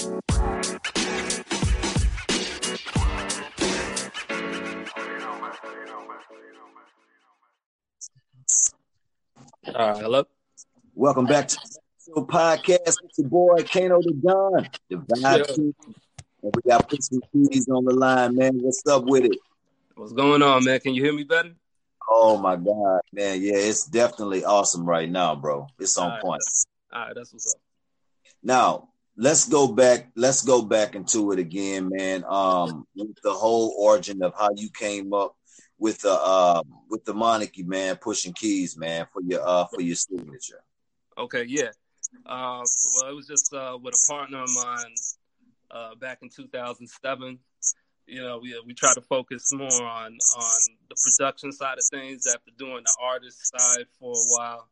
Uh, hello. Welcome back to the podcast with your boy Kano the Don, the Vibe. King. And we got some keys on the line, man. What's up with it? What's going on, man? Can you hear me better? Oh my god, man. Yeah, it's definitely awesome right now, bro. It's on Alright. point. All right, that's what's up. Now, let's go back. Let's go back into it again, man. Um, the whole origin of how you came up with the uh with the monarchy, man, pushing keys, man, for your uh for your signature. Okay, yeah. Uh, well, it was just uh, with a partner of mine uh, back in 2007. You know, we we try to focus more on on the production side of things after doing the artist side for a while.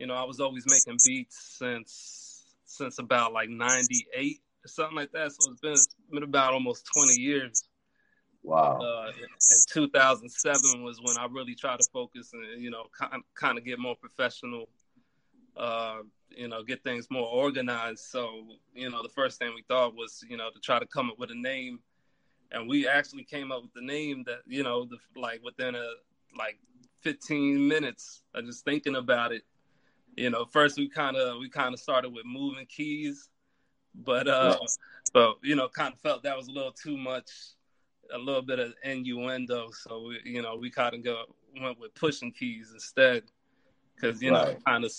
You know, I was always making beats since since about like '98 or something like that. So it's been it's been about almost 20 years. Wow. uh, in 2007 was when I really tried to focus and you know kind kind of get more professional, uh, you know, get things more organized. So you know, the first thing we thought was you know to try to come up with a name, and we actually came up with the name that you know the like within a like 15 minutes of just thinking about it. You know, first we kind of we kind of started with moving keys, but uh, but you know, kind of felt that was a little too much a little bit of innuendo. So we, you know, we kind of go went with pushing keys instead, because you know, Right. kind of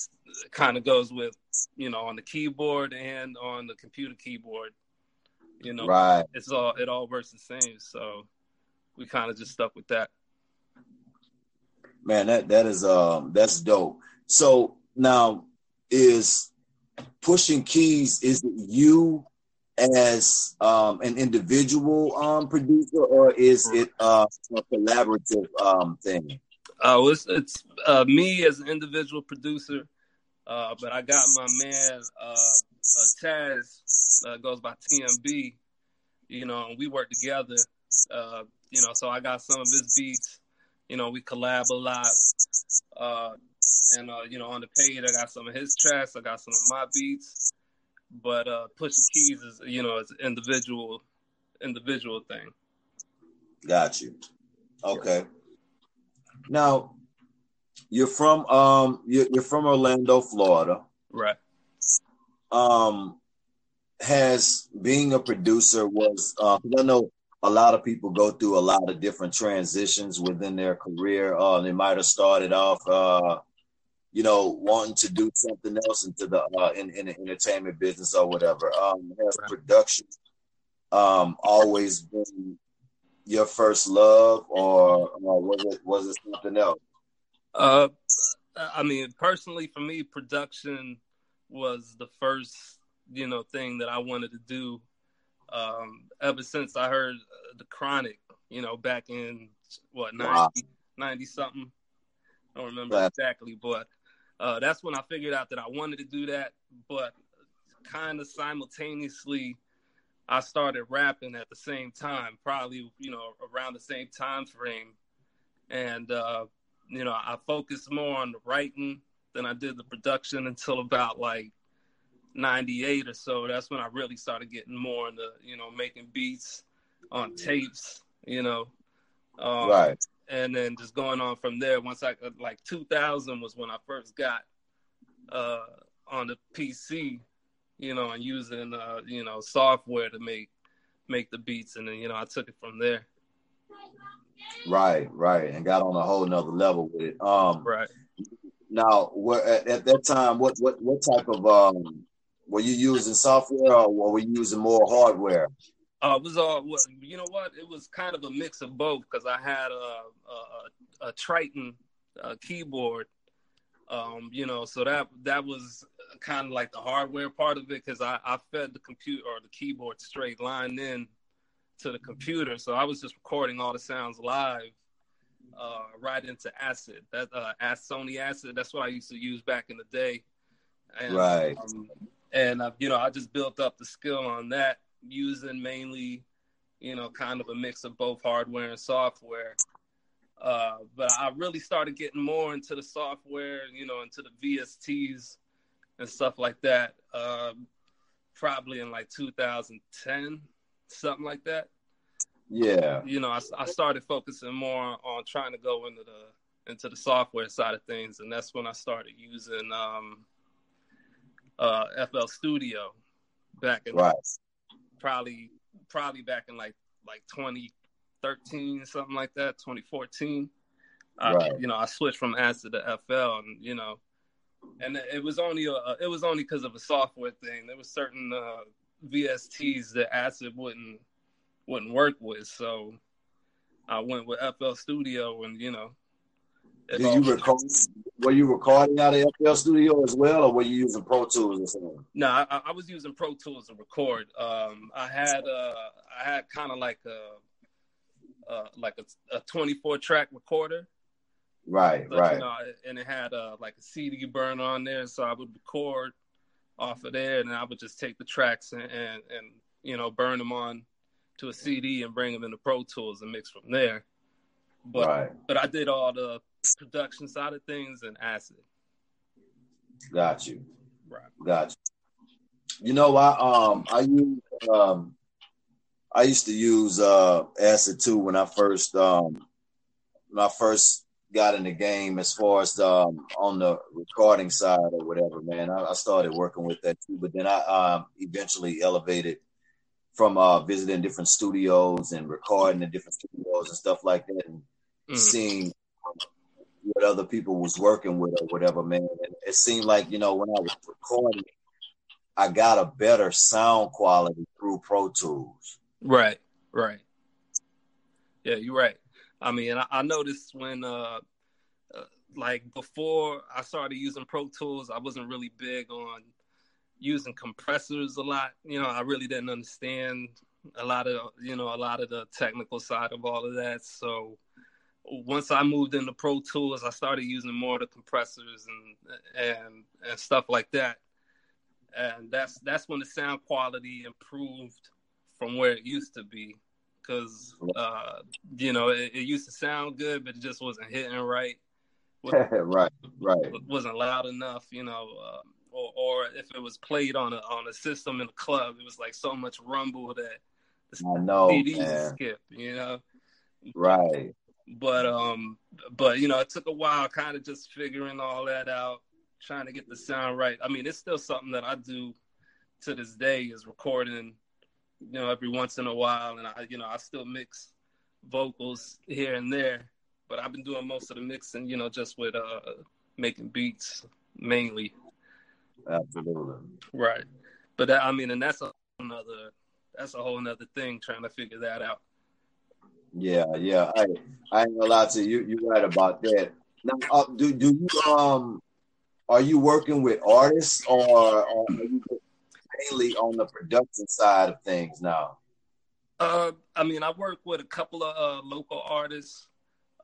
kind of goes with you know on the keyboard and on the computer keyboard. You know, Right. it's all it all works the same. So we kind of just stuck with that. Man, that that is um that's dope. So now is pushing keys is it you as um an individual um producer or is it uh a collaborative um thing? Uh, it's it's uh, me as an individual producer, uh, but I got my man uh, uh, Taz uh, goes by TMB. You know, and we work together. You know, so I got some of his beats. You know, we collab a lot. Uh, and uh, you know, on the page, I got some of his tracks. I got some of my beats. But uh, Pushing Keys is, you know, it's an individual, individual thing. Got you. Okay. Now you're from um you're, you're from Orlando, Florida. Right. um has being a producer was uh I know a lot of people go through a lot of different transitions within their career. Uh they might have started off uh you know wanting to do something else into the uh in, in the entertainment business or whatever. Um has production um always been your first love or, or was it was it something else? Uh, I mean, personally, for me, production was the first, you know, thing that I wanted to do. Um, ever since I heard uh, the Chronic, you know, back in what 90, Wow. 90 something. I don't remember exactly, but uh, that's when I figured out that I wanted to do that. But kind of simultaneously, I started rapping at the same time, probably you know around the same time frame, and uh, you know I focused more on the writing than I did the production until about like '98 or so. That's when I really started getting more into you know making beats on tapes, you know, um, right. And then just going on from there. Once I like 2000 was when I first got uh, on the PC, you know, and using uh, you know software to make make the beats, and then you know I took it from there. Right, right. And got on a whole nother level with it. Um Right. Now, what at, at that time, what what what type of um were you using software or were you using more hardware? Uh, it was all well, you know what? It was kind of a mix of both because I had a a, a Triton uh, keyboard, um, you know, so that that was kind of like the hardware part of it because I, I fed the computer or the keyboard straight line in to the computer, so I was just recording all the sounds live uh, right into Acid. That uh, Sony Acid. That's what I used to use back in the day. And, Right. Um, and uh, you know, I just built up the skill on that using mainly, you know, kind of a mix of both hardware and software. Uh, but I really started getting more into the software, you know, into the VSTs and stuff like that. Um, probably in like 2010, something like that. Yeah. You know, I, I started focusing more on trying to go into the into the software side of things, and that's when I started using um, uh, FL Studio back in right. Probably probably back in like like 2013 something like that 2014 right. you know i switched from acid to fl and you know and it was only a, it was only because of a software thing. There was certain uh, vsts that acid wouldn't wouldn't work with. So i went with fl studio and you know did you record? Were you recording out of FL Studio as well, or were you using Pro Tools or something? No, I, I was using Pro Tools to record. Um, I had uh, I had kind of like a uh, like a, a 24 track recorder. Right, but, right. You know, and it had uh, like a CD burner on there, so I would record off of there, and I would just take the tracks and, and, and you know burn them on to a CD and bring them into Pro Tools and mix from there. But right. but I did all the production side of things and acid. Got you. Right. Got you. You know, I um I use um I used to use uh acid too when I first um when I first got in the game as far as um on the recording side or whatever, man. I, I started working with that too, but then I um eventually elevated from uh visiting different studios and recording in different studios and stuff like that and mm. seeing what other people was working with or whatever, man. And it seemed like, you know, when I was recording, I got a better sound quality through Pro Tools. Right, right. Yeah, you're right. I mean, I, I noticed when, uh, uh, like before I started using Pro Tools, I wasn't really big on using compressors a lot. You know, I really didn't understand a lot of, you know, a lot of the technical side of all of that. So, once I moved into Pro Tools, I started using more of the compressors and and and stuff like that. And that's that's when the sound quality improved from where it used to be, because uh, you know it, it, used to sound good, but it just wasn't hitting right. right, right. Wasn't loud enough, you know. Uh, or, or if it was played on a on a system in a club, it was like so much rumble that the I know, CDs skip, you know. Right but um but you know it took a while kind of just figuring all that out trying to get the sound right. I mean it's still something that i do to this day is recording you know every once in a while. And i you know i still mix vocals here and there but i've been doing most of the mixing you know just with uh making beats mainly. Absolutely. Right. But that, i mean and that's a another that's a whole another thing trying to figure that out yeah, yeah. I I ain't gonna lie to you. You're right about that. Now, uh, do do you um are you working with artists or, or are you mainly on the production side of things now? Uh, I mean, I work with a couple of uh, local artists,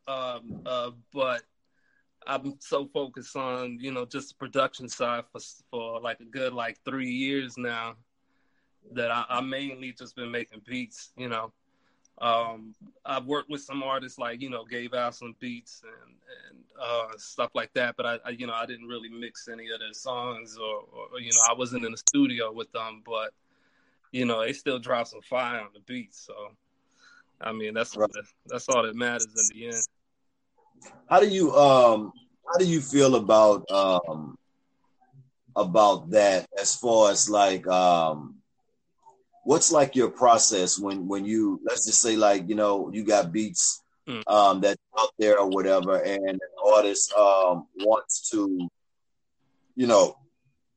um, uh, but I'm so focused on you know just the production side for for like a good like three years now that I, I mainly just been making beats, you know. Um, I've worked with some artists like you know gave out some beats and and uh, stuff like that, but I, I, you know I didn't really mix any of their songs or, or, you know I wasn't in the studio with them, but you know they still drop some fire on the beats. So I mean that's right. that's all that matters in the end. How do you um how do you feel about um about that as far as like um what's like your process when when you let's just say like you know you got beats mm. um that's out there or whatever and an artist um wants to you know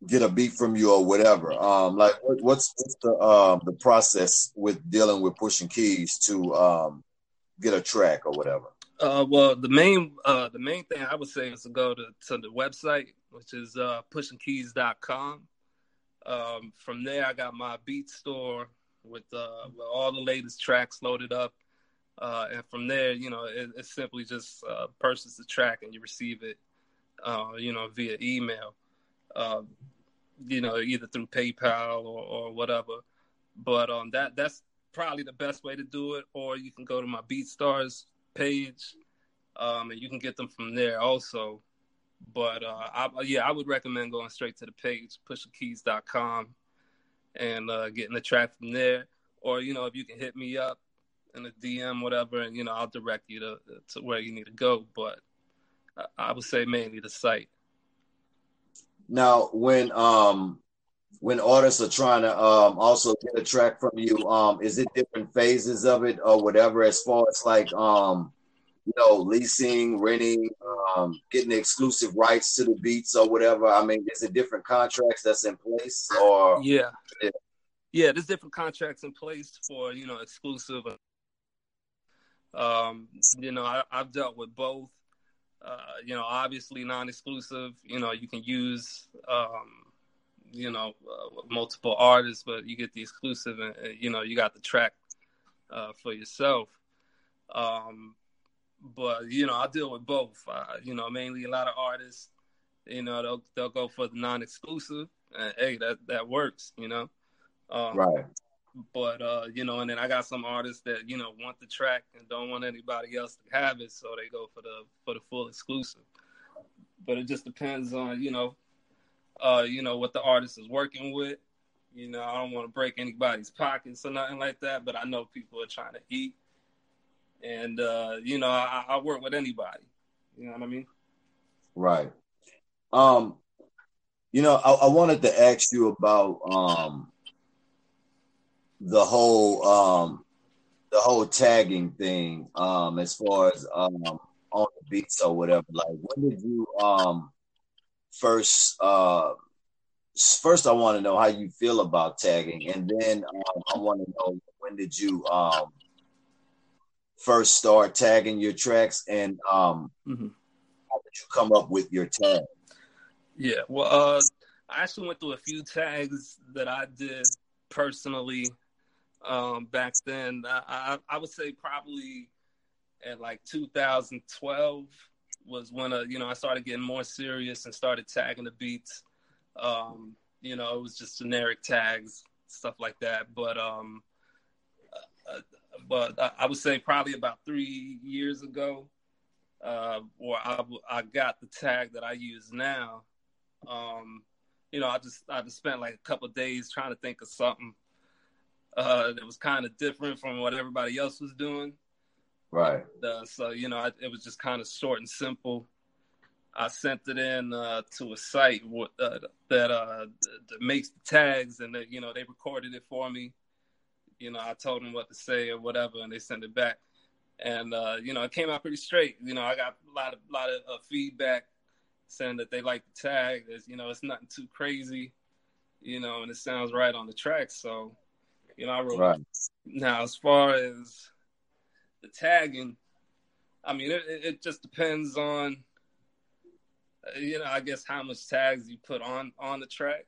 get a beat from you or whatever um like what, what's what's the um the process with dealing with pushing keys to um get a track or whatever uh well the main uh the main thing i would say is to go to to the website which is uh pushingkeys.com um, from there, I got my beat store with, uh, with all the latest tracks loaded up. Uh, and from there, you know, it, it's simply just uh, purchase the track and you receive it, uh, you know, via email, um, you know, either through PayPal or, or whatever. But um, that that's probably the best way to do it. Or you can go to my BeatStars page, um, and you can get them from there also. But uh, I, yeah, I would recommend going straight to the page, pushingkeys.com, and uh, getting the track from there. Or you know, if you can hit me up in a DM, whatever, and you know, I'll direct you to to where you need to go. But I would say mainly the site. Now, when um when artists are trying to um also get a track from you, um, is it different phases of it or whatever as far as like um you know, leasing, renting, um, getting exclusive rights to the beats or whatever. I mean, is it different contracts that's in place or yeah. yeah. Yeah, there's different contracts in place for, you know, exclusive. Um, you know, I, have dealt with both. Uh, you know, obviously non-exclusive. You know, you can use, um, you know, uh, multiple artists, but you get the exclusive, and you know, you got the track uh, for yourself. Um, but you know, I deal with both. Uh, you know, mainly a lot of artists. You know, they'll they'll go for the non-exclusive, and hey, that that works. You know, um, right. But uh, you know, and then I got some artists that you know want the track and don't want anybody else to have it, so they go for the for the full exclusive. But it just depends on you know, uh, you know what the artist is working with. You know, I don't want to break anybody's pockets or nothing like that, but I know people are trying to eat and uh, you know, I, I work with anybody. You know what I mean? Right. Um, you know, I, I wanted to ask you about um the whole um the whole tagging thing um as far as um on the beats or whatever like when did you um first uh first i want to know how you feel about tagging and then um, i want to know when did you um first start tagging your tracks and um mm-hmm. how did you come up with your tag? Yeah, well uh I actually went through a few tags that I did personally um back then. I, I, I would say probably at like 2012 was when uh, you know I started getting more serious and started tagging the beats. Um, you know, it was just generic tags, stuff like that. But um, uh, but I, I, would say probably about three years ago, uh, or I, I got the tag that I use now. Um, you know, I just I just spent like a couple days trying to think of something uh, that was kind of different from what everybody else was doing. Right. Uh, so you know, I, it was just kind of short and simple. I sent it in uh, to a site uh, that uh, that makes the tags, and that, you know they recorded it for me you know, I told them what to say or whatever, and they sent it back. And uh, you know, it came out pretty straight. You know, I got a lot of lot of uh, feedback saying that they like the tag. There's, you know, it's nothing too crazy. You know, and it sounds right on the track. So, you know, I wrote. Right. Now, as far as the tagging, I mean, it, it just depends on, uh, you know, I guess how much tags you put on on the track.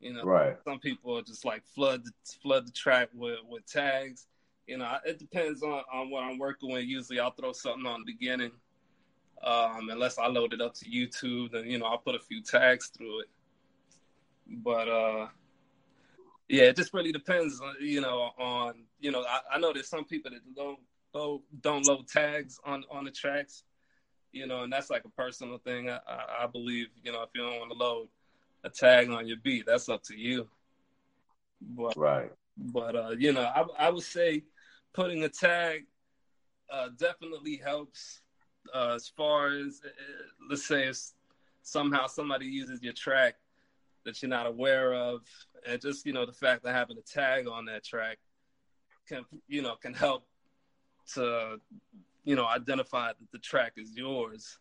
You know, right. Some people just like flood the, flood the track with, with tags. You know, it depends on, on what I'm working with. Usually, I'll throw something on the beginning, um, unless I load it up to YouTube. Then you know, I'll put a few tags through it. But uh, yeah, it just really depends. On, you know, on you know, I, I know there's some people that don't don't don't load tags on on the tracks. You know, and that's like a personal thing. I, I, I believe you know if you don't want to load a tag on your beat. That's up to you. But, right. But uh, you know, I, I would say putting a tag uh, definitely helps. Uh, as far as uh, let's say if somehow somebody uses your track that you're not aware of, and just you know the fact that having a tag on that track can you know can help to you know identify that the track is yours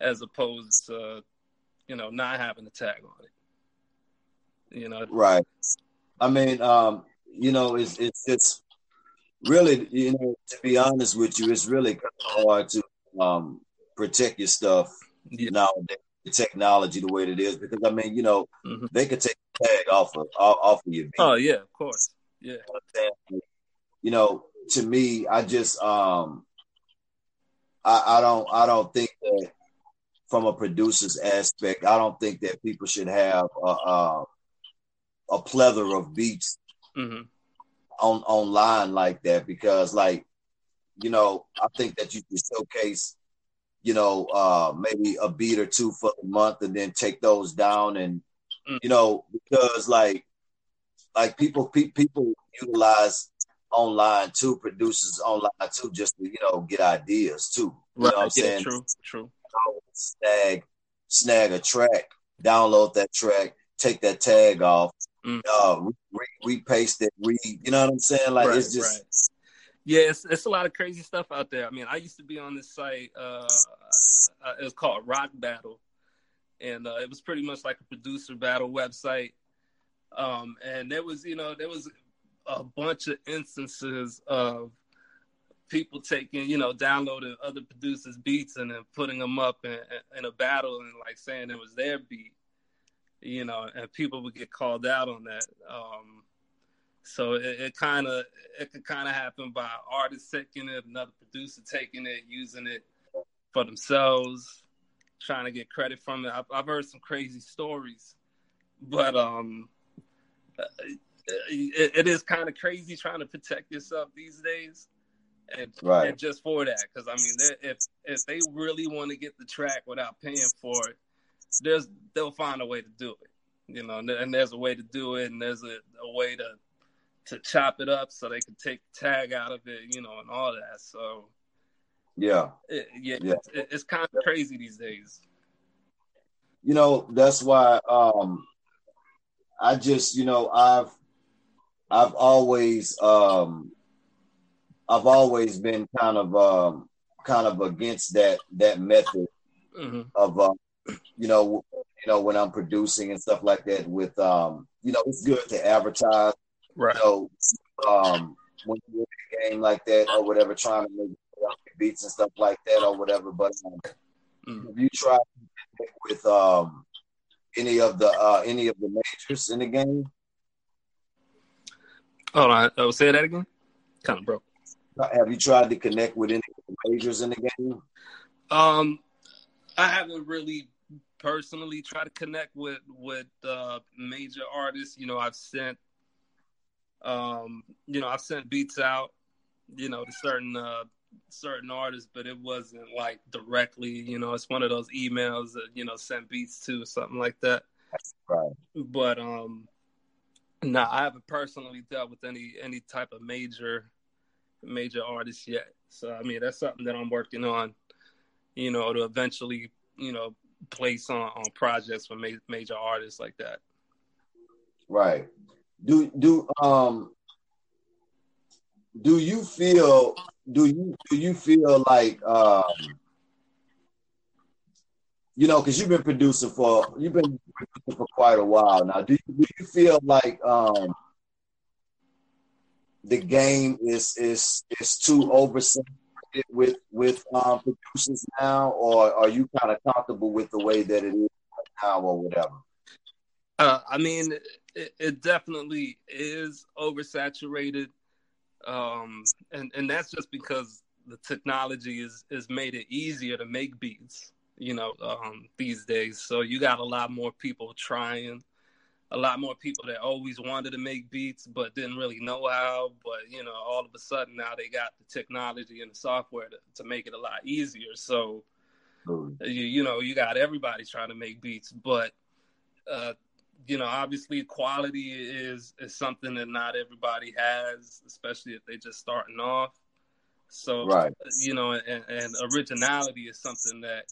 as opposed to you know, not having a tag on it. You know, right. I mean, um, you know, it's it's it's really, you know, to be honest with you, it's really hard to um protect your stuff yeah. nowadays. The technology, the way it is, because I mean, you know, mm-hmm. they could take the tag off of off of your. Beat. Oh yeah, of course, yeah. You know, to me, I just um, I, I don't I don't think that from a producer's aspect, I don't think that people should have a, a, a plethora of beats mm-hmm. on online like that because, like, you know, I think that you should showcase, you know, uh, maybe a beat or two for the month and then take those down and, mm-hmm. you know, because like like people pe- people utilize online too, producers online too, just to you know get ideas too. You right. know what I'm yeah, saying? True. True. Snag snag a track, download that track, take that tag off, mm. uh, re- re- repaste it, re you know what I'm saying? Like right, it's just. Right. Yeah, it's, it's a lot of crazy stuff out there. I mean, I used to be on this site. Uh, uh it was called Rock Battle, and uh, it was pretty much like a producer battle website. Um, and there was, you know, there was a bunch of instances of people taking, you know, downloading other producers' beats and then putting them up in, in a battle and like saying it was their beat, you know, and people would get called out on that. Um, so it kind of it could kind of happen by artists taking it, another producer taking it, using it for themselves, trying to get credit from it. I've, I've heard some crazy stories, but um, it, it is kind of crazy trying to protect yourself these days. And, right. and just for that, because I mean, if if they really want to get the track without paying for it, there's they'll find a way to do it, you know. And, and there's a way to do it, and there's a, a way to to chop it up so they can take the tag out of it, you know, and all that. So yeah, it, yeah, yeah. It's, it's kind of crazy these days. You know, that's why um I just, you know, I've I've always um I've always been kind of um kind of against that that method mm-hmm. of uh, you know you know when I'm producing and stuff like that with um you know it's good to advertise right you know um when you're in a game like that or whatever trying to make beats and stuff like that or whatever but um, mm-hmm. you try with um any of the uh any of the majors in the game Hold on, oh, say that again. Kind of broke. Have you tried to connect with any majors in the game? Um, I haven't really personally tried to connect with with uh, major artists. You know, I've sent, um, you know, I've sent beats out, you know, to certain uh, certain artists, but it wasn't like directly. You know, it's one of those emails that you know sent beats to or something like that. Right. But um, no, I haven't personally dealt with any any type of major major artist yet. So I mean, that's something that I'm working on. You know, to eventually, you know, place on on projects for ma- major artists like that. Right. Do do um do you feel do you do you feel like um you know, because you've been producing for you've been producing for quite a while now. Do you, do you feel like um, the game is is is too oversaturated with with um, producers now, or are you kind of comfortable with the way that it is now, or whatever? Uh, I mean, it, it, definitely is oversaturated, um, and and that's just because the technology is is made it easier to make beats you know, um, these days. So you got a lot more people trying, a lot more people that always wanted to make beats but didn't really know how. But you know, all of a sudden now they got the technology and the software to, to make it a lot easier. So mm. you, you know, you got everybody trying to make beats, but uh, you know, obviously quality is is something that not everybody has, especially if they just starting off. So, right. you know, and, and originality is something that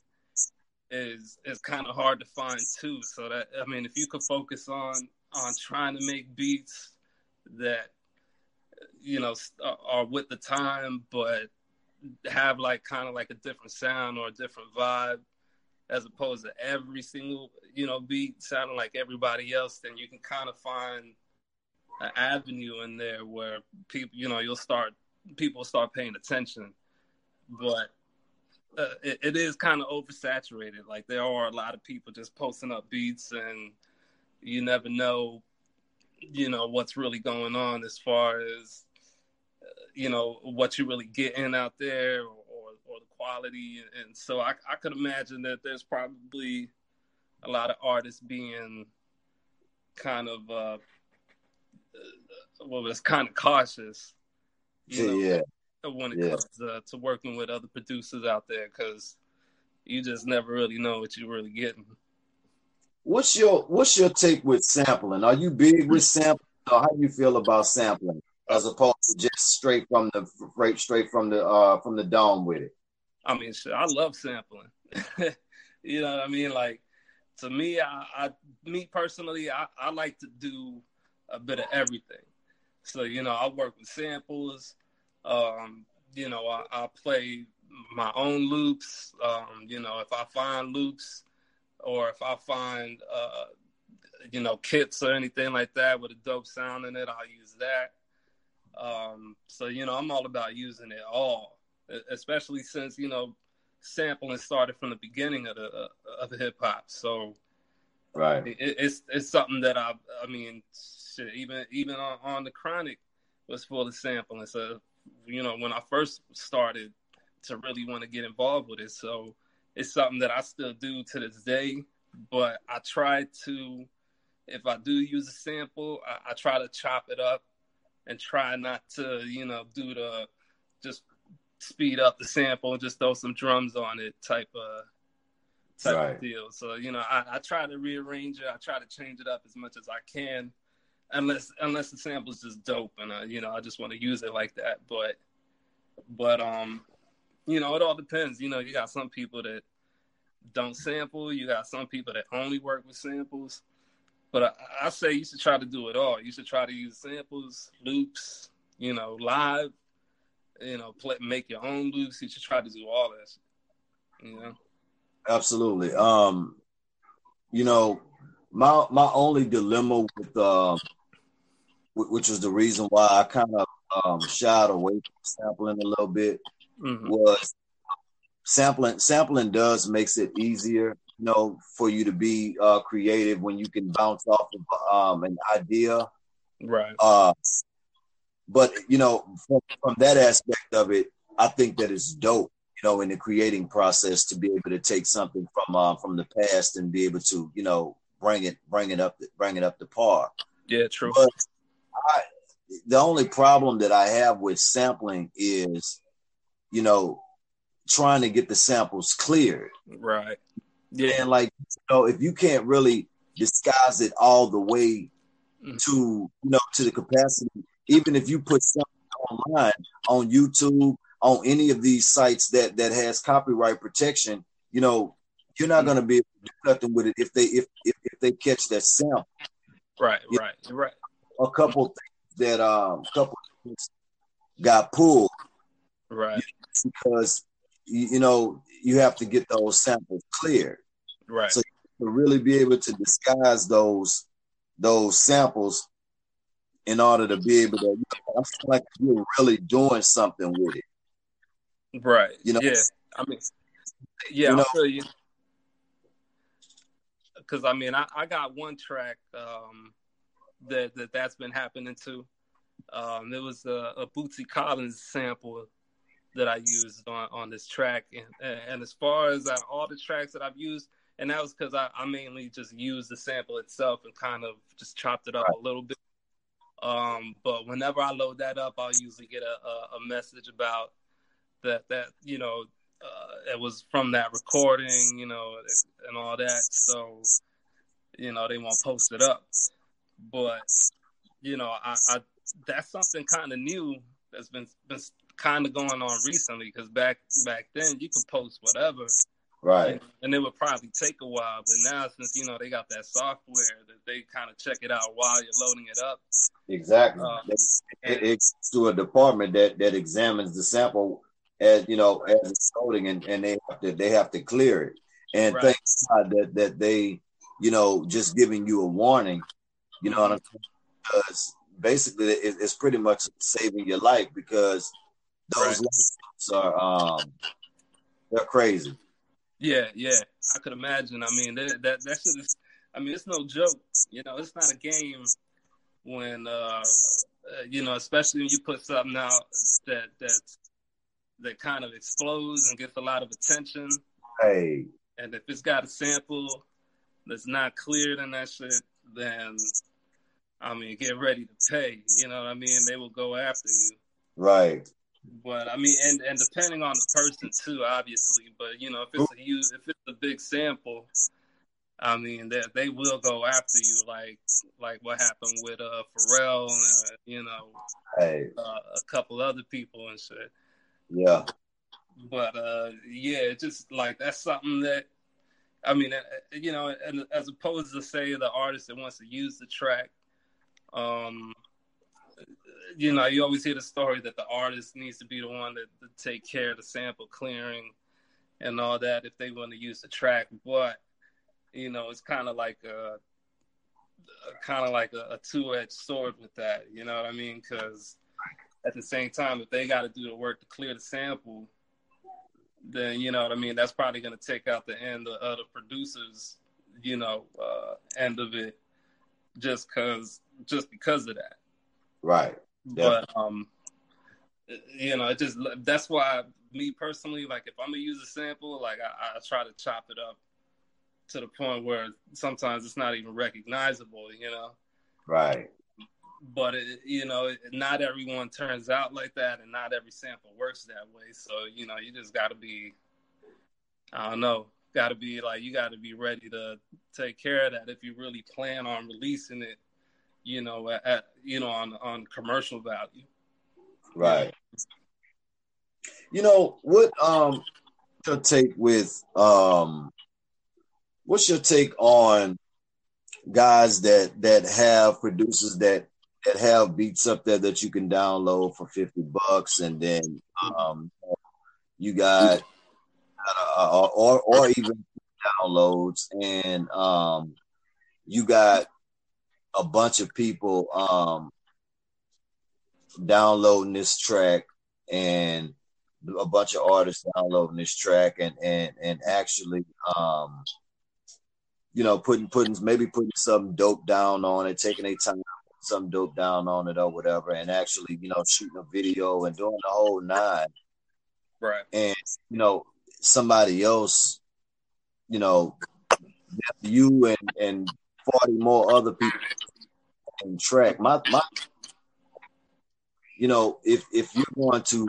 is is kind of hard to find too. So that I mean, if you could focus on on trying to make beats that you know are with the time, but have like kind of like a different sound or a different vibe, as opposed to every single you know beat sounding like everybody else, then you can kind of find an avenue in there where people you know you'll start people start paying attention, but uh, it, it is kind of oversaturated. Like there are a lot of people just posting up beats, and you never know, you know, what's really going on as far as uh, you know what you really getting out there, or or, or the quality. And, and so I, I could imagine that there's probably a lot of artists being kind of uh, uh well, it's kind of cautious. You know, yeah when it yeah. comes to, to working with other producers out there because you just never really know what you're really getting. What's your What's your take with sampling? Are you big with sampling? So how do you feel about sampling as opposed to just straight from the right straight from the uh from the dome with it? I mean, I love sampling. you know what I mean? Like to me, I, I me personally, I, I like to do a bit of everything. So you know, I work with samples. Um, you know, I, I play my own loops. Um, you know, if I find loops or if I find uh, you know kits or anything like that with a dope sound in it, I'll use that. Um, so you know, I'm all about using it all, especially since you know sampling started from the beginning of the uh, of the hip hop. So right, it, it's it's something that I I mean, shit, even even on, on the chronic was full of sampling. So you know, when I first started to really want to get involved with it, so it's something that I still do to this day. But I try to, if I do use a sample, I, I try to chop it up and try not to, you know, do the just speed up the sample and just throw some drums on it type of type right. of deal. So you know, I, I, try to rearrange it. I try to change it up as much as I can, unless unless the sample's just dope and uh, you know I just want to use it like that. But but um, you know, it all depends. You know, you got some people that don't sample. You got some people that only work with samples. But I, I say you should try to do it all. You should try to use samples, loops, you know, live you know, play, make your own loops. You should try to do all that. You know. Absolutely. Um, you know, my my only dilemma with uh, which was the reason why I kind of um, shied away from sampling a little bit mm-hmm. was sampling. Sampling does makes it easier, you know, for you to be uh, creative when you can bounce off of um, an idea. Right. Uh, but you know, from, from that aspect of it, I think that it's dope. You know, in the creating process, to be able to take something from uh, from the past and be able to, you know, bring it bring it up bring it up to par. Yeah, true. But I, the only problem that I have with sampling is, you know, trying to get the samples cleared. Right. Yeah. And like, you know, if you can't really disguise it all the way mm-hmm. to, you know, to the capacity even if you put something online on YouTube, on any of these sites that that has copyright protection, you know, you're not going to be able to do nothing with it if they if if, if they catch that sample. Right, you right, know, right. A couple things that um couple got pulled, right? Because you know you have to get those samples cleared, right? So to really be able to disguise those those samples in order to be able to I feel like you're really doing something with it. Right. You know. Yeah. I mean. Yeah, you know, I feel you. Because I mean, I, I got one track um, that that that's been happening to. Um, there was a, a Bootsy Collins sample that I used on, on this track, and, and as far as uh, all the tracks that I've used, and that was because I, I, mainly just used the sample itself and kind of just chopped it up right. a little bit. Um, but whenever I load that up, I'll usually get a, a, a message about that that you know uh, it was from that recording, you know, and all that. So you know they won't post it up. But you know, I, I that's something kind of new that's been been kind of going on recently because back back then you could post whatever Right. And, and, it would probably take a while, but now since you know they got that software that they kind of check it out while you're loading it up. Exactly. Uh, it, it's to a department that that examines the sample as you know as it's loading, and, and they have to they have to clear it. And right. thank God that that they you know just giving you a warning. You know what I'm saying? Because basically it, it's pretty much saving your life because those right. are um they're crazy. Yeah, yeah, I could imagine. I mean, that that that shit is. I mean, it's no joke. You know, it's not a game when uh, uh, you know, especially when you put something out that that that kind of explodes and gets a lot of attention. Hey, and if it's got a sample that's not cleared in that shit, then I mean, get ready to pay. You know what I mean? They will go after you. Right. But I mean, and and depending on the person too, obviously. But you know, if it's a huge, if it's a big sample, I mean, they they will go after you, like like what happened with uh Pharrell, and, uh, you know, hey. uh, a couple other people and shit. Yeah. But uh, yeah, just like that's something that I mean, uh, you know, as opposed to say the artist that wants to use the track, um, you know, you always hear the story that the artist needs to be the one that to take care of the sample clearing and all that if they want to use the track. But you know, it's kind of like a kind of like a, a two-edged sword with that. You know what I mean? Because at the same time, if they got to do the work to clear the sample, then you know what I mean. That's probably going to take out the end of, of the producers, you know, uh, end of it, just because just because of that. Right. But um, you know, it just that's why me personally, like if I'm gonna use a sample, like I, I try to chop it up to the point where sometimes it's not even recognizable, you know. Right. But it, you know, not everyone turns out like that, and not every sample works that way. So you know, you just got to be, I don't know, got to be like you got to be ready to take care of that if you really plan on releasing it, you know, at, you know on on commercial value. Right. You know what? Um, your take with um what's your take on guys that that have producers that that have beats up there that you can download for 50 bucks and then um you got uh, or or even downloads and um you got a bunch of people um downloading this track and a bunch of artists downloading this track and and and actually um you know, putting putting maybe putting some dope down on it, taking a time, some dope down on it or whatever, and actually, you know, shooting a video and doing the whole nine. Right. And you know, somebody else, you know, you and and forty more other people in track. My my, you know, if if you want to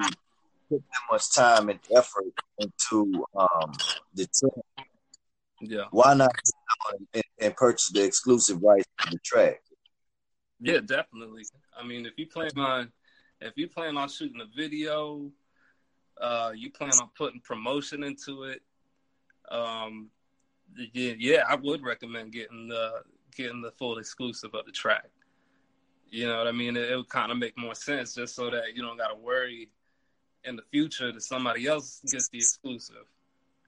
put that much time and effort into um the track, yeah, why not and, and purchase the exclusive rights to the track. Yeah, definitely. I mean, if you plan on if you plan on shooting a video, uh, you plan on putting promotion into it, um, yeah, yeah, I would recommend getting the getting the full exclusive of the track. You know what I mean? It, it would kind of make more sense just so that you don't got to worry in the future that somebody else gets the exclusive.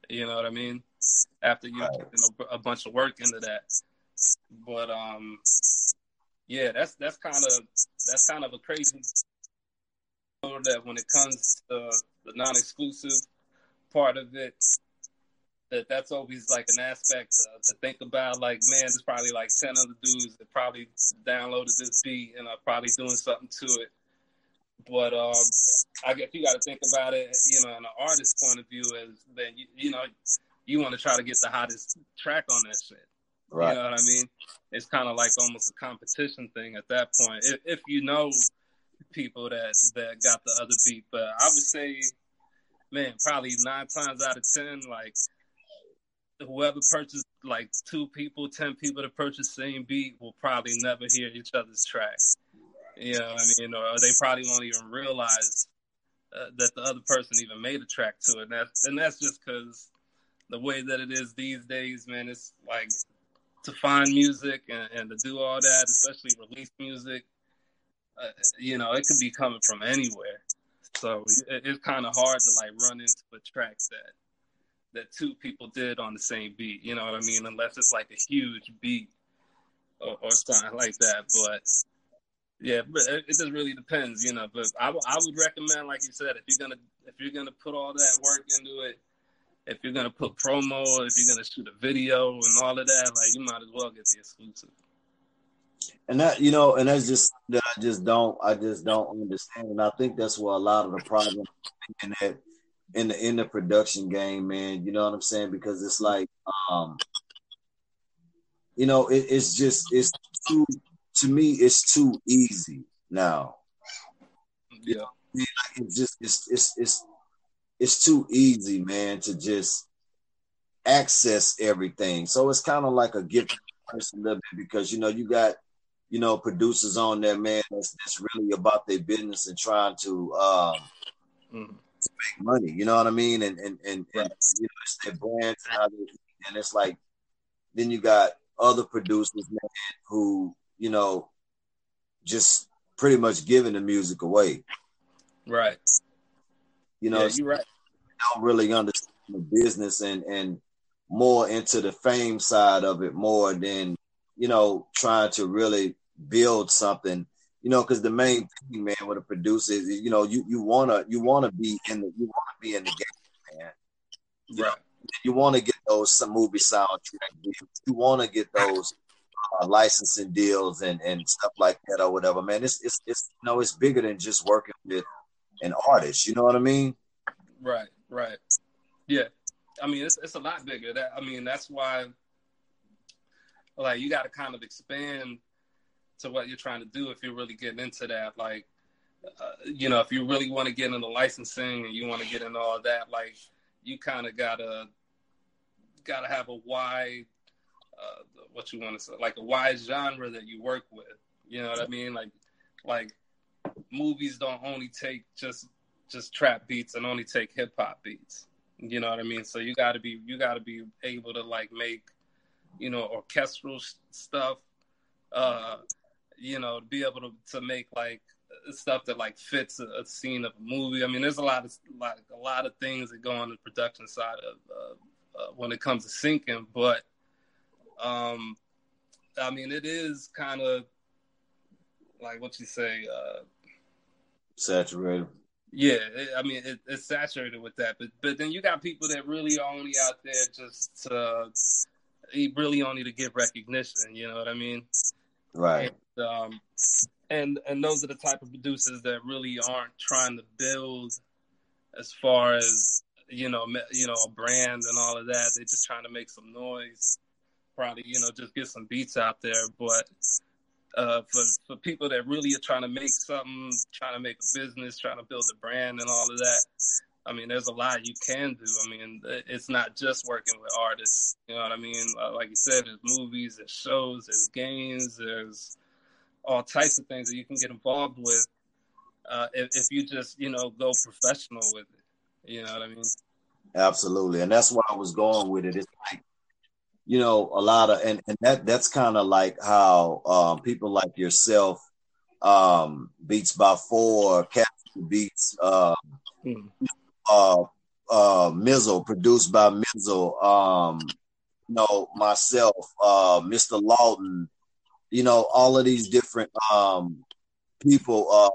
You know what I mean? After you right. put a, a bunch of work into that, but um, yeah, that's that's kind of that's kind of a crazy that when it comes to the non-exclusive part of it, that that's always like an aspect uh, to think about. Like, man, there's probably like ten other dudes that probably downloaded this beat and are probably doing something to it. But um, I guess you got to think about it, you know, in an artist point of view, as then you, you know, you want to try to get the hottest track on that shit. Right. You know what I mean? It's kind of like almost a competition thing at that point. If, if you know people that that got the other beat, but I would say, man, probably nine times out of ten, like whoever purchased like two people, ten people to purchase same beat will probably never hear each other's tracks. You know, I mean, or they probably won't even realize uh, that the other person even made a track to it. And that's and that's just because the way that it is these days, man, it's like to find music and, and to do all that, especially release music. Uh, you know, it could be coming from anywhere. So it, it's kind of hard to like run into a track that that two people did on the same beat. You know what I mean? Unless it's like a huge beat or, or something like that. But yeah, but it, it just really depends, you know. But I, I would recommend, like you said, if you're gonna if you're gonna put all that work into it, if you're gonna put promo, if you're gonna shoot a video and all of that, like you might as well get the exclusive. And that you know, and that's just that I just don't I just don't understand. And I think that's where a lot of the problem in that in the in the production game, man. You know what I'm saying? Because it's like um you know, it, it's just it's too to me it's too easy now. Yeah. It's just it's it's it's it's too easy, man, to just access everything. So it's kind of like a gift person a little bit because you know you got you know producers on there, man. That's, that's really about their business and trying to um mm. To make money. You know what I mean? And and and, and you know it's their brands and how they and it's like then you got other producers, man, who you know just pretty much giving the music away. Right. You know, yeah, you're right. Don't really understand the business and and more into the fame side of it more than you know trying to really build something you know because the main thing man with a producer is you know you you want to you want to be in the you want to be in the game man. You right. know, you want to get those some movie soundtrack deals. You want to get those uh, licensing deals and and stuff like that or whatever man. It's it's it's you know it's bigger than just working with an artist. You know what i mean? Right right. Yeah. I mean, it's it's a lot bigger. That I mean, that's why, like, you got to kind of expand to what you're trying to do if you're really getting into that. Like, uh, you know, if you really want to get into licensing and you want to get into all that, like, you kind of gotta gotta have a wide, uh, what you want to say, like a wide genre that you work with. You know what I mean? Like, like movies don't only take just just trap beats and only take hip hop beats. You know what I mean? So you got to be you got to be able to like make you know orchestral stuff. Uh, you know, to be able to to make like stuff that like fits a, a, scene of a movie. I mean, there's a lot of like a lot of things that go on the production side of uh, uh, when it comes to syncing, but um, I mean, it is kind of like what you say, uh, saturated. Yeah, it, I mean it, it's saturated with that, but but then you got people that really are only out there just to, really only to get recognition. You know what I mean? Right. And, um, and and those are the type of producers that really aren't trying to build as far as you know you know a brand and all of that. They're just trying to make some noise, probably you know just get some beats out there, but uh, for for people that really are trying to make something, trying to make a business, trying to build a brand and all of that. I mean, there's a lot you can do. I mean, it's not just working with artists. You know what I mean? Like you said, there's movies, there's shows, there's games, there's all types of things that you can get involved with uh, if, if you just, you know, go professional with it. You know what I mean? Absolutely, and that's where I was going with it. It's like you know, a lot of and, and that that's kind of like how um, people like yourself, um, Beats by Four, Captain Beats, uh, mm. Uh, uh, Mizzle, produced by Mizzle, um, you know, myself, uh, Mr. Lawton, you know, all of these different um, people uh,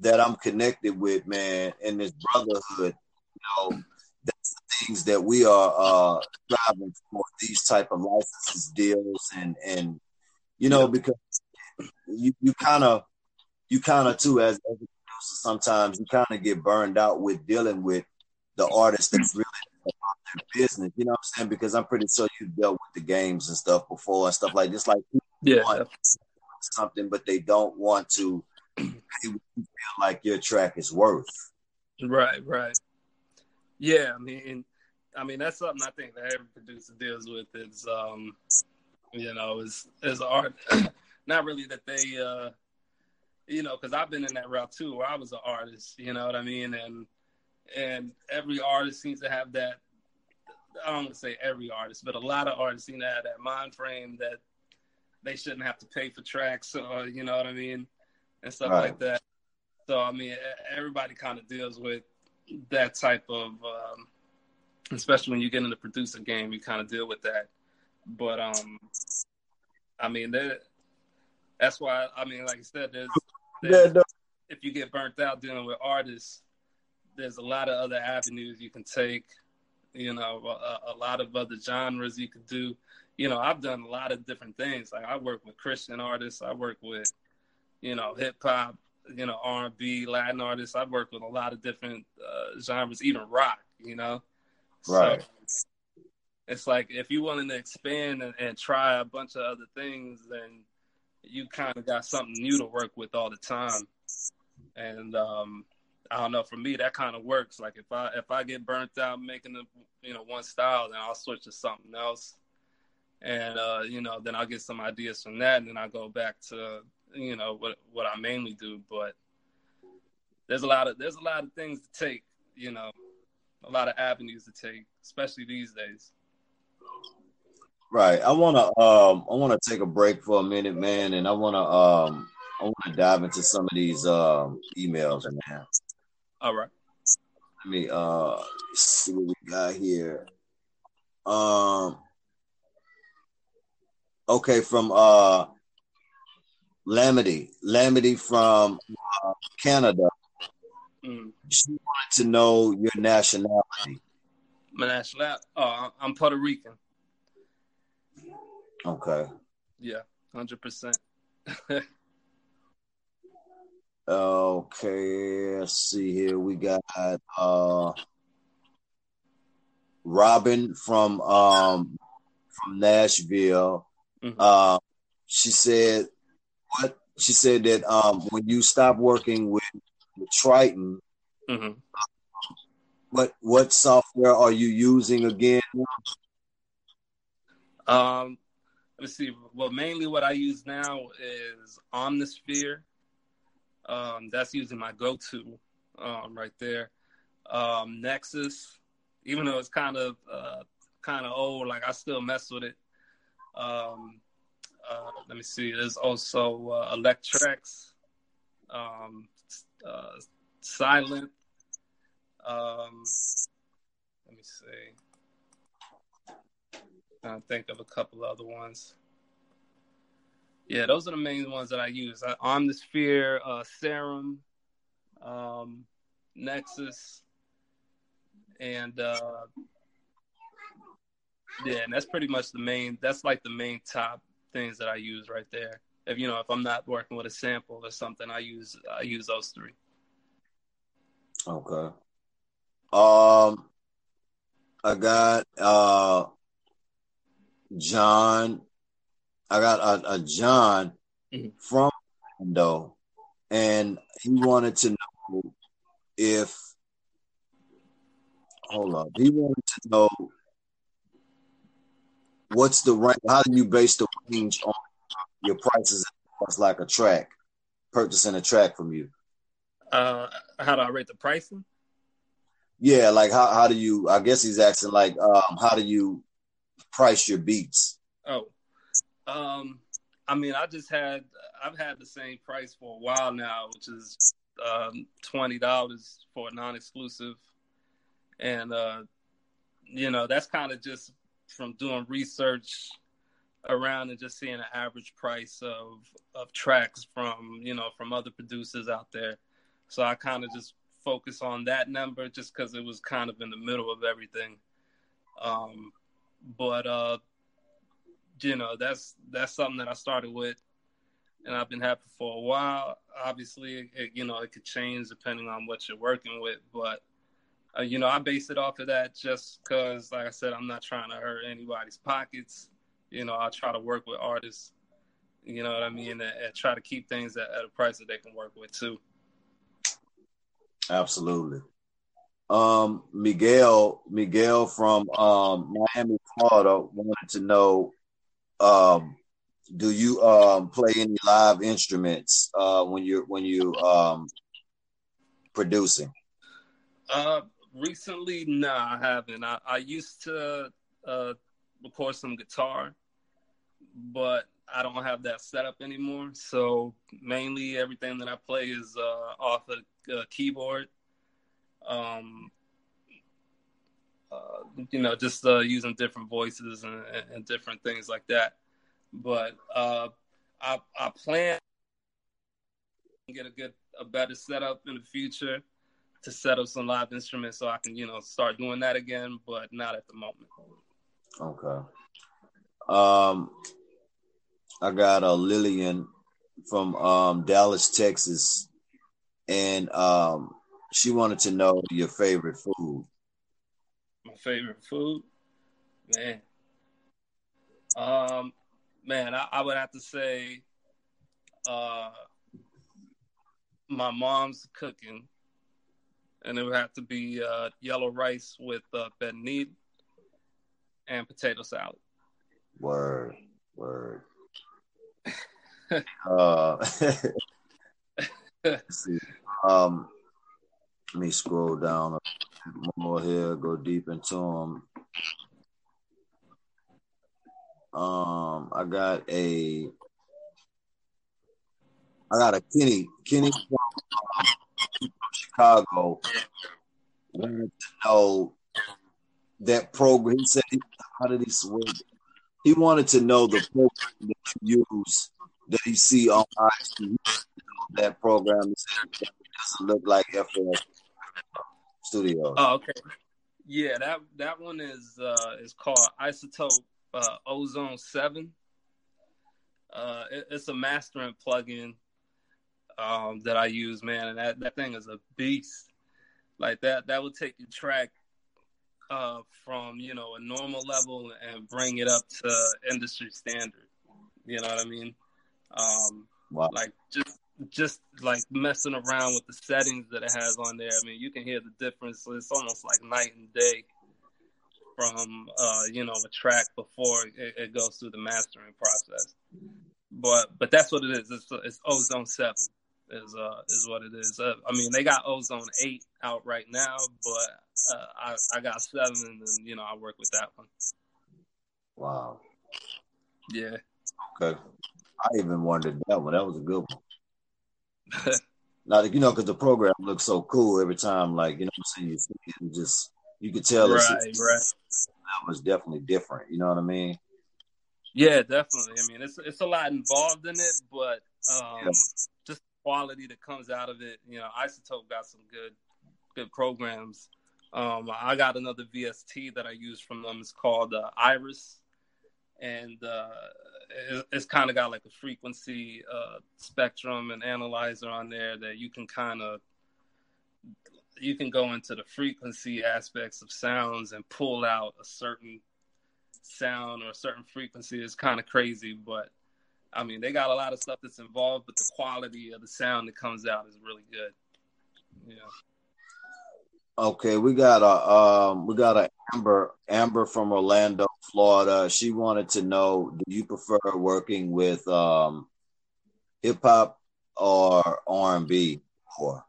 that I'm connected with, man, in this brotherhood, you know, that's the things that we are uh, striving for these type of licenses deals and and you know because you you kind of you kind of too as, as a producer sometimes you kind of get burned out with dealing with the artist that's really about their business. You know what I'm saying? Because I'm pretty sure you dealt with the games and stuff before and stuff like this. Like yeah. something, but they don't want to feel like your track is worth. Right, right. Yeah, I mean, I mean that's something I think that every producer deals with. Is um, you know, is is art. Not really that they, uh, you know, because I've been in that route too, where I was an artist. You know what I mean? And and every artist seems to have that. I don't want to say every artist, but a lot of artists seem to have that mind frame that they shouldn't have to pay for tracks, or you know what I mean, and stuff right. like that. So I mean, everybody kind of deals with that type of, um, especially when you get in the producer game, you kind of deal with that. But um, I mean, that, that's why I mean, like I said, there's, there's yeah, no. if you get burnt out dealing with artists, there's a lot of other avenues you can take. You know, a, a lot of other genres you could do. You know, I've done a lot of different things. Like I work with Christian artists. I work with, you know, hip hop you know R and B, Latin artists. I've worked with a lot of different uh, genres, even rock. You know, right. So it's like if you're willing to expand and, and try a bunch of other things, then you kind of got something new to work with all the time. And um, I don't know. For me, that kind of works. Like if I if I get burnt out making the you know one style, then I'll switch to something else, and uh, you know then I'll get some ideas from that, and then I go back to you know what what I mainly do. But there's a lot of there's a lot of things to take. You know, a lot of avenues to take, especially these days. Right. I wanna um I wanna take a break for a minute, man, and I wanna um I wanna dive into some of these um emails, man. All right. Let me uh see what we got here. Um okay, from uh Lamity. Lamity from uh, Canada. Mm. She wanted to know your nationality. My nationality? Oh, I'm Puerto Rican. Okay. Yeah, hundred percent. Okay, let's see here. We got uh Robin from um from Nashville. Mm-hmm. Uh, she said what she said that um when you stop working with, with Triton, mm-hmm. what what software are you using again? Um, let me see. Well, mainly what I use now is Omnisphere. Um, that's using my go-to um, right there. Um, Nexus, even though it's kind of uh, kind of old, like I still mess with it. Um, uh, let me see. There's also uh, ElectraX, um, uh, Sylenth. Um, let me see. I think of a couple other ones. Yeah, those are the main ones that I use. Uh, Omnisphere, uh, Serum, um, Nexus, and uh, yeah, and that's pretty much the main. That's like the main top things that I use right there. If you know, if I'm not working with a sample or something, I use I use those three. Okay. Um, I got uh John I got a, a John mm-hmm. from Orlando, and he wanted to know if hold on, he wanted to know what's the range. How do you base the range on your prices as like a track, purchasing a track from you? Uh, how do I rate the pricing? Yeah, like how how do you? I guess he's asking like, um, how do you price your beats? Oh, um, I mean, I just had I've had the same price for a while now, which is um, twenty dollars for a non-exclusive, and uh, you know that's kind of just from doing research around and just seeing an average price of of tracks from you know from other producers out there. So I kind of just focus on that number just because it was kind of in the middle of everything. Um, but uh, you know that's that's something that I started with, and I've been happy for a while. Obviously, it, you know it could change depending on what you're working with, but uh, you know I base it off of that just because, like I said, I'm not trying to hurt anybody's pockets. You know, I try to work with artists. You know what I mean, and, and try to keep things at, at a price that they can work with too. Absolutely. Um, Miguel, Miguel from um, Miami, Florida, wanted to know um, do you um, play any live instruments uh, when you're when you um, producing? Uh, recently, no, I haven't. I, I used to uh, record some guitar, but I don't have that setup anymore. So mainly everything that I play is uh, off a uh, keyboard. Um, uh, you know, just uh, using different voices and, and, different things like that. But uh, I, I plan to get a good, a better setup in the future to set up some live instruments so I can, you know, start doing that again, but not at the moment. Okay. Um, I got a Lillian from um, Dallas, Texas, and um, she wanted to know your favorite food my favorite food, man. Um, man, I, I would have to say, uh, my mom's cooking and it would have to be uh, yellow rice with uh, pernil and potato salad. Word, word. uh, um, let me scroll down more here, go deep into them. Um, I got a, I got a Kenny, Kenny from, Chicago. Wanted to know that program. He said, "How did he swear?" He wanted to know the program that you use that he see on IG. That program doesn't look like FL Studio. Oh, okay. Yeah, that that one is uh is called iZotope uh, Ozone Seven. Uh, it, it's a mastering plugin um, that I use, man, and that, that thing is a beast. Like that, that will take your track uh, from you know a normal level and bring it up to industry standard. You know what I mean? Um, wow. Like just just like messing around with the settings that it has on there. I mean, you can hear the difference. It's almost like night and day from uh, you know a track before it, it, goes through the mastering process. But but that's what it is. It's, it's Ozone Seven is uh is what it is. Uh, I mean, they got Ozone Eight out right now, but uh, I I got seven, and you know I work with that one. Wow. Yeah. Okay. I even wondered that one. That was a good one. now, you know, because the program looks so cool every time. Like you know, I'm saying you see it just you could tell. Right. Right. That was definitely different. You know what I mean? Yeah, definitely. I mean, it's it's a lot involved in it, but um, yeah. just quality that comes out of it. You know, iZotope got some good good programs. Um, I got another VST that I use from them. It's called uh, Iris, and uh, it's kind of got like a frequency uh, spectrum and analyzer on there that you can kind of you can go into the frequency aspects of sounds and pull out a certain sound or a certain frequency. It's kind of crazy, but I mean, they got a lot of stuff that's involved, but the quality of the sound that comes out is really good. Yeah. Okay, we got a um, we got a Amber Amber from Orlando, Florida. She wanted to know: Do you prefer working with um, hip hop or R and B? Or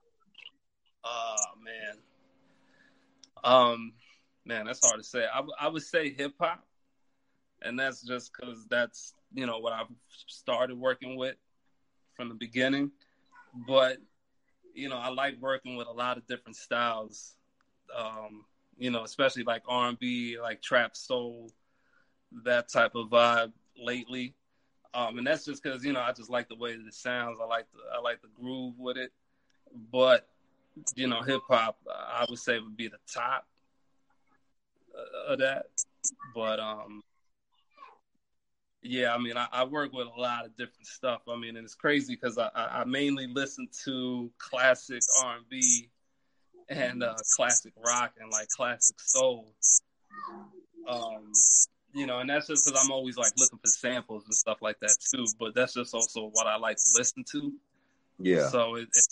oh man, um, man, that's hard to say. I, I would say hip hop, and that's just because that's you know what I've started working with from the beginning. But you know, I like working with a lot of different styles. Um, you know, especially like R and B, like trap soul, that type of vibe lately. Um, and that's just because you know I just like the way that it sounds. I like the I like the groove with it. But you know, hip hop I would say would be the top of that. But um, yeah, I mean, I, I, work with a lot of different stuff. I mean, and it's crazy because I, I, mainly listen to classic R and B and uh, classic rock and like classic soul. Um, you know, and that's just because I'm always like looking for samples and stuff like that too. But that's just also what I like to listen to. Yeah. So it, it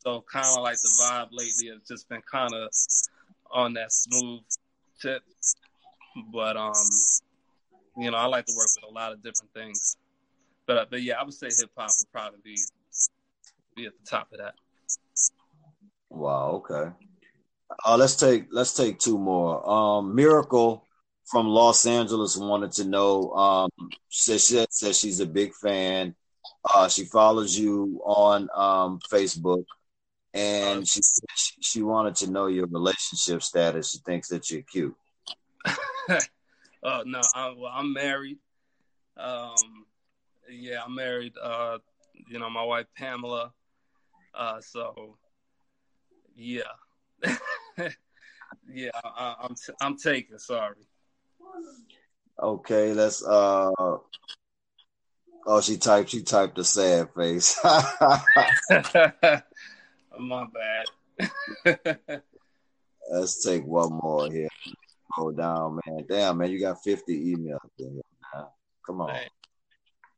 so kind of like the vibe lately has just been kind of on that smooth tip. But um, you know, I like to work with a lot of different things. But uh, but yeah, I would say hip hop would probably be be at the top of that. Wow. Okay. Uh, let's take let's take two more. Um, Miracle from Los Angeles wanted to know. Um, says she says she's a big fan. Uh, she follows you on um, Facebook, and she, she wanted to know your relationship status. She thinks that you're cute. Uh, no, I, well, I'm married. Um, yeah, I'm married. Uh, you know, my wife Pamela. Uh, so yeah, yeah, I, I'm t- I'm taking. Sorry. Okay, let's. Uh, oh, she typed. She typed a sad face. My bad. let's take one more here go down, man. Damn, man, you got 50 emails in here. Come on.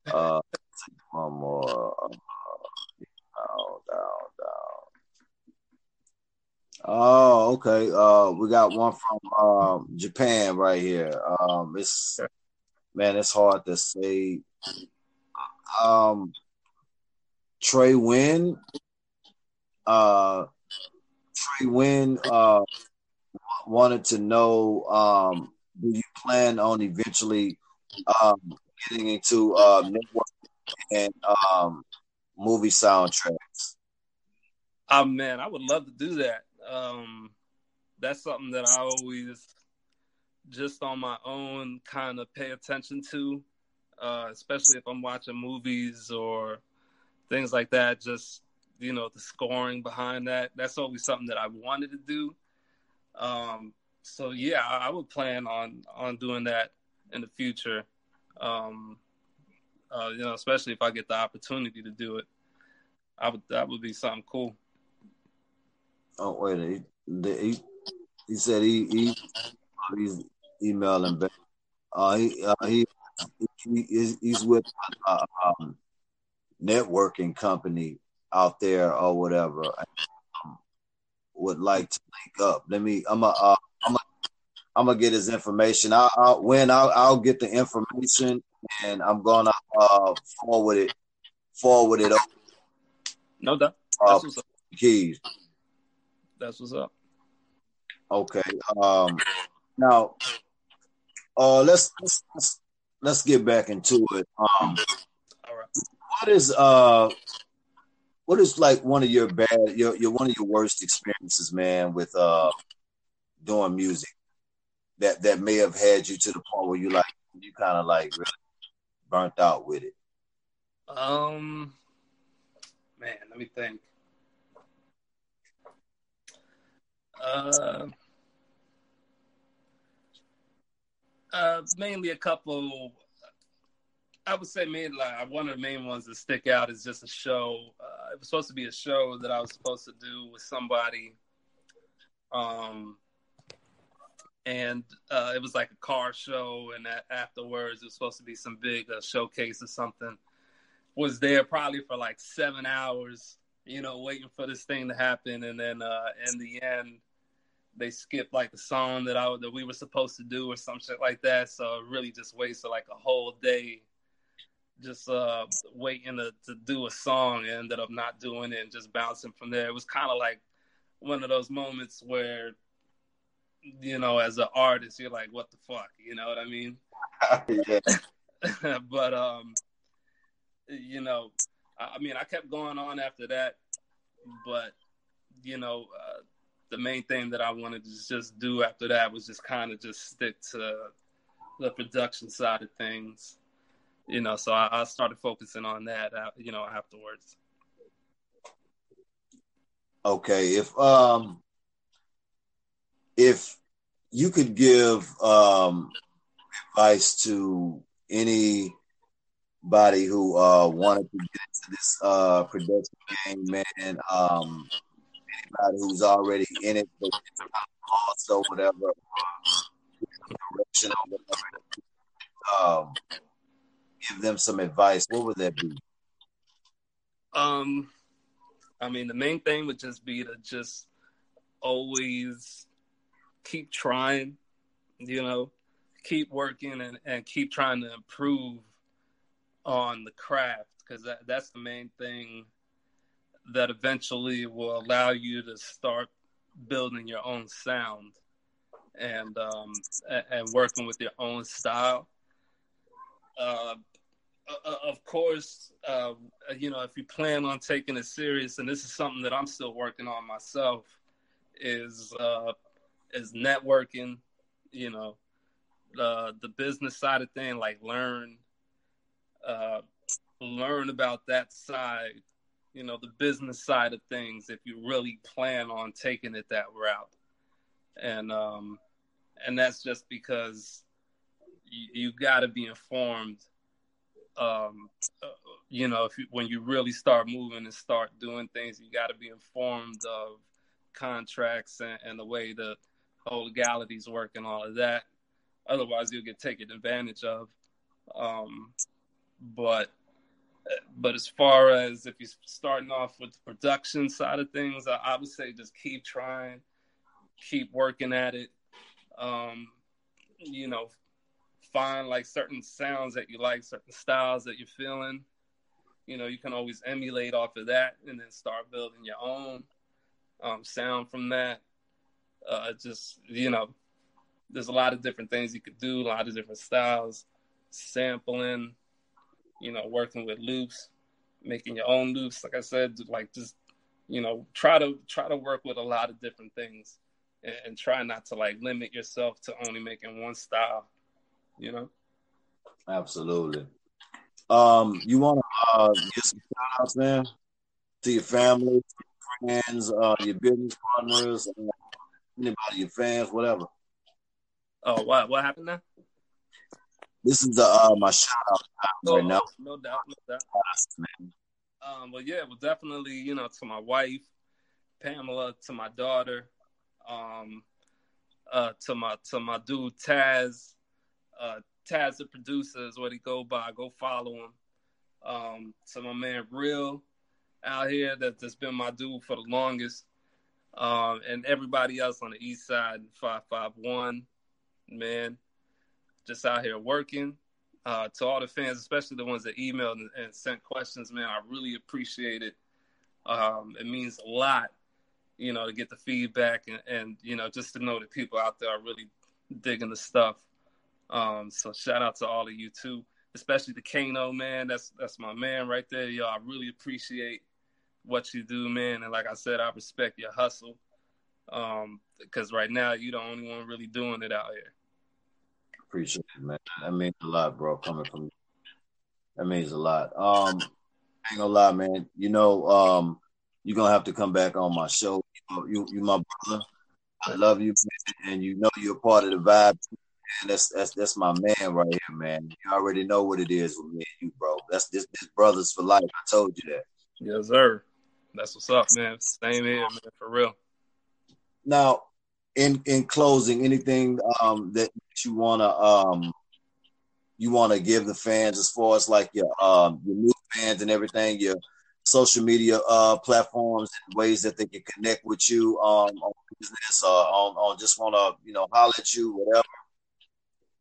Uh, one more. Uh, down, down, down. Oh, okay. Uh, we got one from um, Japan right here. Um, it's man, it's hard to say. Um, Trey Wynn, uh, Trey Wynn, uh, wanted to know, um, do you plan on eventually um, getting into uh, network and um, movie soundtracks? Oh man, I would love to do that. Um, that's something that I always, just on my own, kind of pay attention to, uh, especially if I'm watching movies or things like that. Just you know, the scoring behind that. That's always something that I wanted to do. Um, so yeah, I, I would plan on on doing that in the future. Um, uh, you know, especially if I get the opportunity to do it, I would that would be something cool. Oh wait, he he, he said he, he he's emailing back. Uh, he uh, he, he he's with uh, um, networking company out there or whatever. Um, would like to link up. Let me. I'm a. Uh, I'm a. I'm gonna get his information. I'll, I'll when I'll, I'll get the information and I'm gonna uh, forward it. Forward it. Over. No doubt. Uh, That's what's up. Keys. That's what's up. Okay. Um. Now, uh, let's let's let's get back into it. Um. All right. What is uh what is like one of your bad your, your one of your worst experiences man with uh doing music that that may have had you to the point where you like you kind of like really burnt out with it um man let me think uh uh mainly a couple I would say mainly like one of the main ones that stick out is just a show. Uh, it was supposed to be a show that I was supposed to do with somebody, um, and uh, it was like a car show. And afterwards, it was supposed to be some big uh, showcase or something. Was there probably for like seven hours, you know, waiting for this thing to happen, and then uh, in the end, they skipped like the song that I that we were supposed to do or some shit like that. So really just wasted like a whole day just uh, waiting to, to do a song and ended up not doing it and just bouncing from there. It was kind of like one of those moments where, you know, as an artist, you're like, what the fuck? You know what I mean? but, um, you know, I, I, mean, I kept going on after that, but, you know, uh, the main thing that I wanted to just do after that was just kind of just stick to the production side of things you know, so I, I started focusing on that, uh, you know, afterwards. Okay, if um, if you could give um advice to anybody who uh wanted to get into this uh production game, man, um, anybody who's already in it, but also whatever direction or whatever, um, give them some advice, what would that be? Um, I mean, the main thing would just be to just always keep trying, you know, keep working and, and keep trying to improve on the craft because that, that's the main thing that eventually will allow you to start building your own sound and um, and working with your own style. Uh, uh, of course, uh, you know, if you plan on taking it serious, and this is something that I'm still working on myself, is uh, is networking. You know, the the business side of thing, like learn, uh, learn about that side. You know, the business side of things. If you really plan on taking it that route, and um, and that's just because you, you got to be informed um, you know, if you, when you really start moving and start doing things, you got to be informed of contracts and, and, the way the whole legalities work and all of that. Otherwise, you'll get taken advantage of. Um, but But as far as if you're starting off with the production side of things, I, I would say just keep trying, keep working at it. Um, you know, find like certain sounds that you like, certain styles that you're feeling. You know, you can always emulate off of that and then start building your own um, sound from that. Uh, just you know, there's a lot of different things you could do, a lot of different styles, sampling, you know, working with loops, making your own loops. Like I said, like just you know, try to try to work with a lot of different things, and, and try not to like limit yourself to only making one style. You know. Absolutely. Um, you want to uh, get some shout outs, man, to your family, friends, uh, your business partners, uh, anybody, your fans, whatever. Oh, what what happened now? This is the uh, my shout out oh, right now. No doubt, no doubt. Man. Um, but yeah, well, definitely, you know, to my wife, Pamela, to my daughter, um, uh, to my to my dude Taz, uh, Taz the producer is what he go by. Go follow him. Um, to my man Real out here that, that's been my dude for the longest. Um, and everybody else on the east side, 551, man, just out here working. Uh, to all the fans, especially the ones that emailed and, and sent questions, man, I really appreciate it. Um, it means a lot, you know, to get the feedback and, and, you know, just to know that people out there are really digging the stuff. Um, so shout out to all of you too, especially the Kano man. That's that's my man right there, y'all. I really appreciate what you do, man. And like I said, I respect your hustle. Um, because right now you're the only one really doing it out here. Appreciate it, man. That means a lot, bro. Coming from you. that means a lot. Um, I ain't gonna lie, man. You know, um, you're gonna have to come back on my show. You, you, you my brother. I love you, man, and you know you're part of the vibe. Man, that's that's that's my man right here, man. You already know what it is with me and you, bro. That's this this brothers for life. I told you that. Yes, sir. That's what's up, man. Same here, man, for real. Now, in in closing, anything um, that you wanna um, you wanna give the fans as far as like your um, your new fans and everything, your social media uh, platforms and ways that they can connect with you um, on business or on, on just wanna you know holler at you, whatever.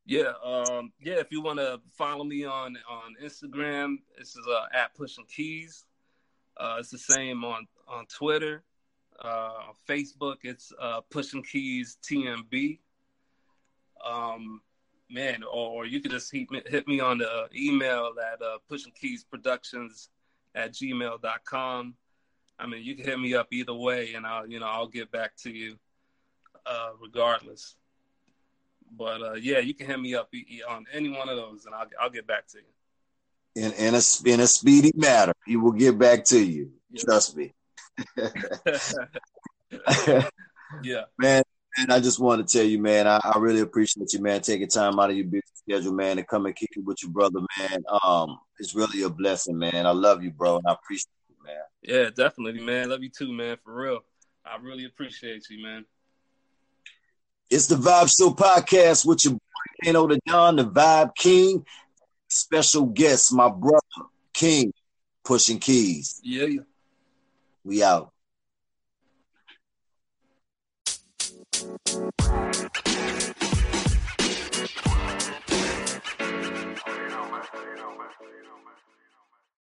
Yeah, um, yeah. If you want to follow me on on Instagram, this is uh, at Pushing Keys. Uh, it's the same on on Twitter, uh, Facebook. It's uh, Pushing Keys TMB. Um, man, or, or, you could just hit me, hit me on the email at uh, Pushing Keys Productions at gmail.com. I mean, you can hit me up either way, and I'll you know I'll get back to you uh, regardless. But uh, yeah, you can hit me up on any one of those, and I'll I'll get back to you in, in a in a speedy matter. He will get back to you. Yeah. Trust me. yeah, man. And I just want to tell you, man, I, I, really appreciate you, man, taking time out of your busy schedule, man, to come and kick it with your brother, man. Um, it's really a blessing, man. I love you, bro, and I appreciate you, man. Yeah, definitely, man. Love you too, man. For real, I really appreciate you, man. It's the Vibe Show podcast with your boy Kano the Don, the Vibe King special guest, my brother King, pushing keys. Yeah. We out.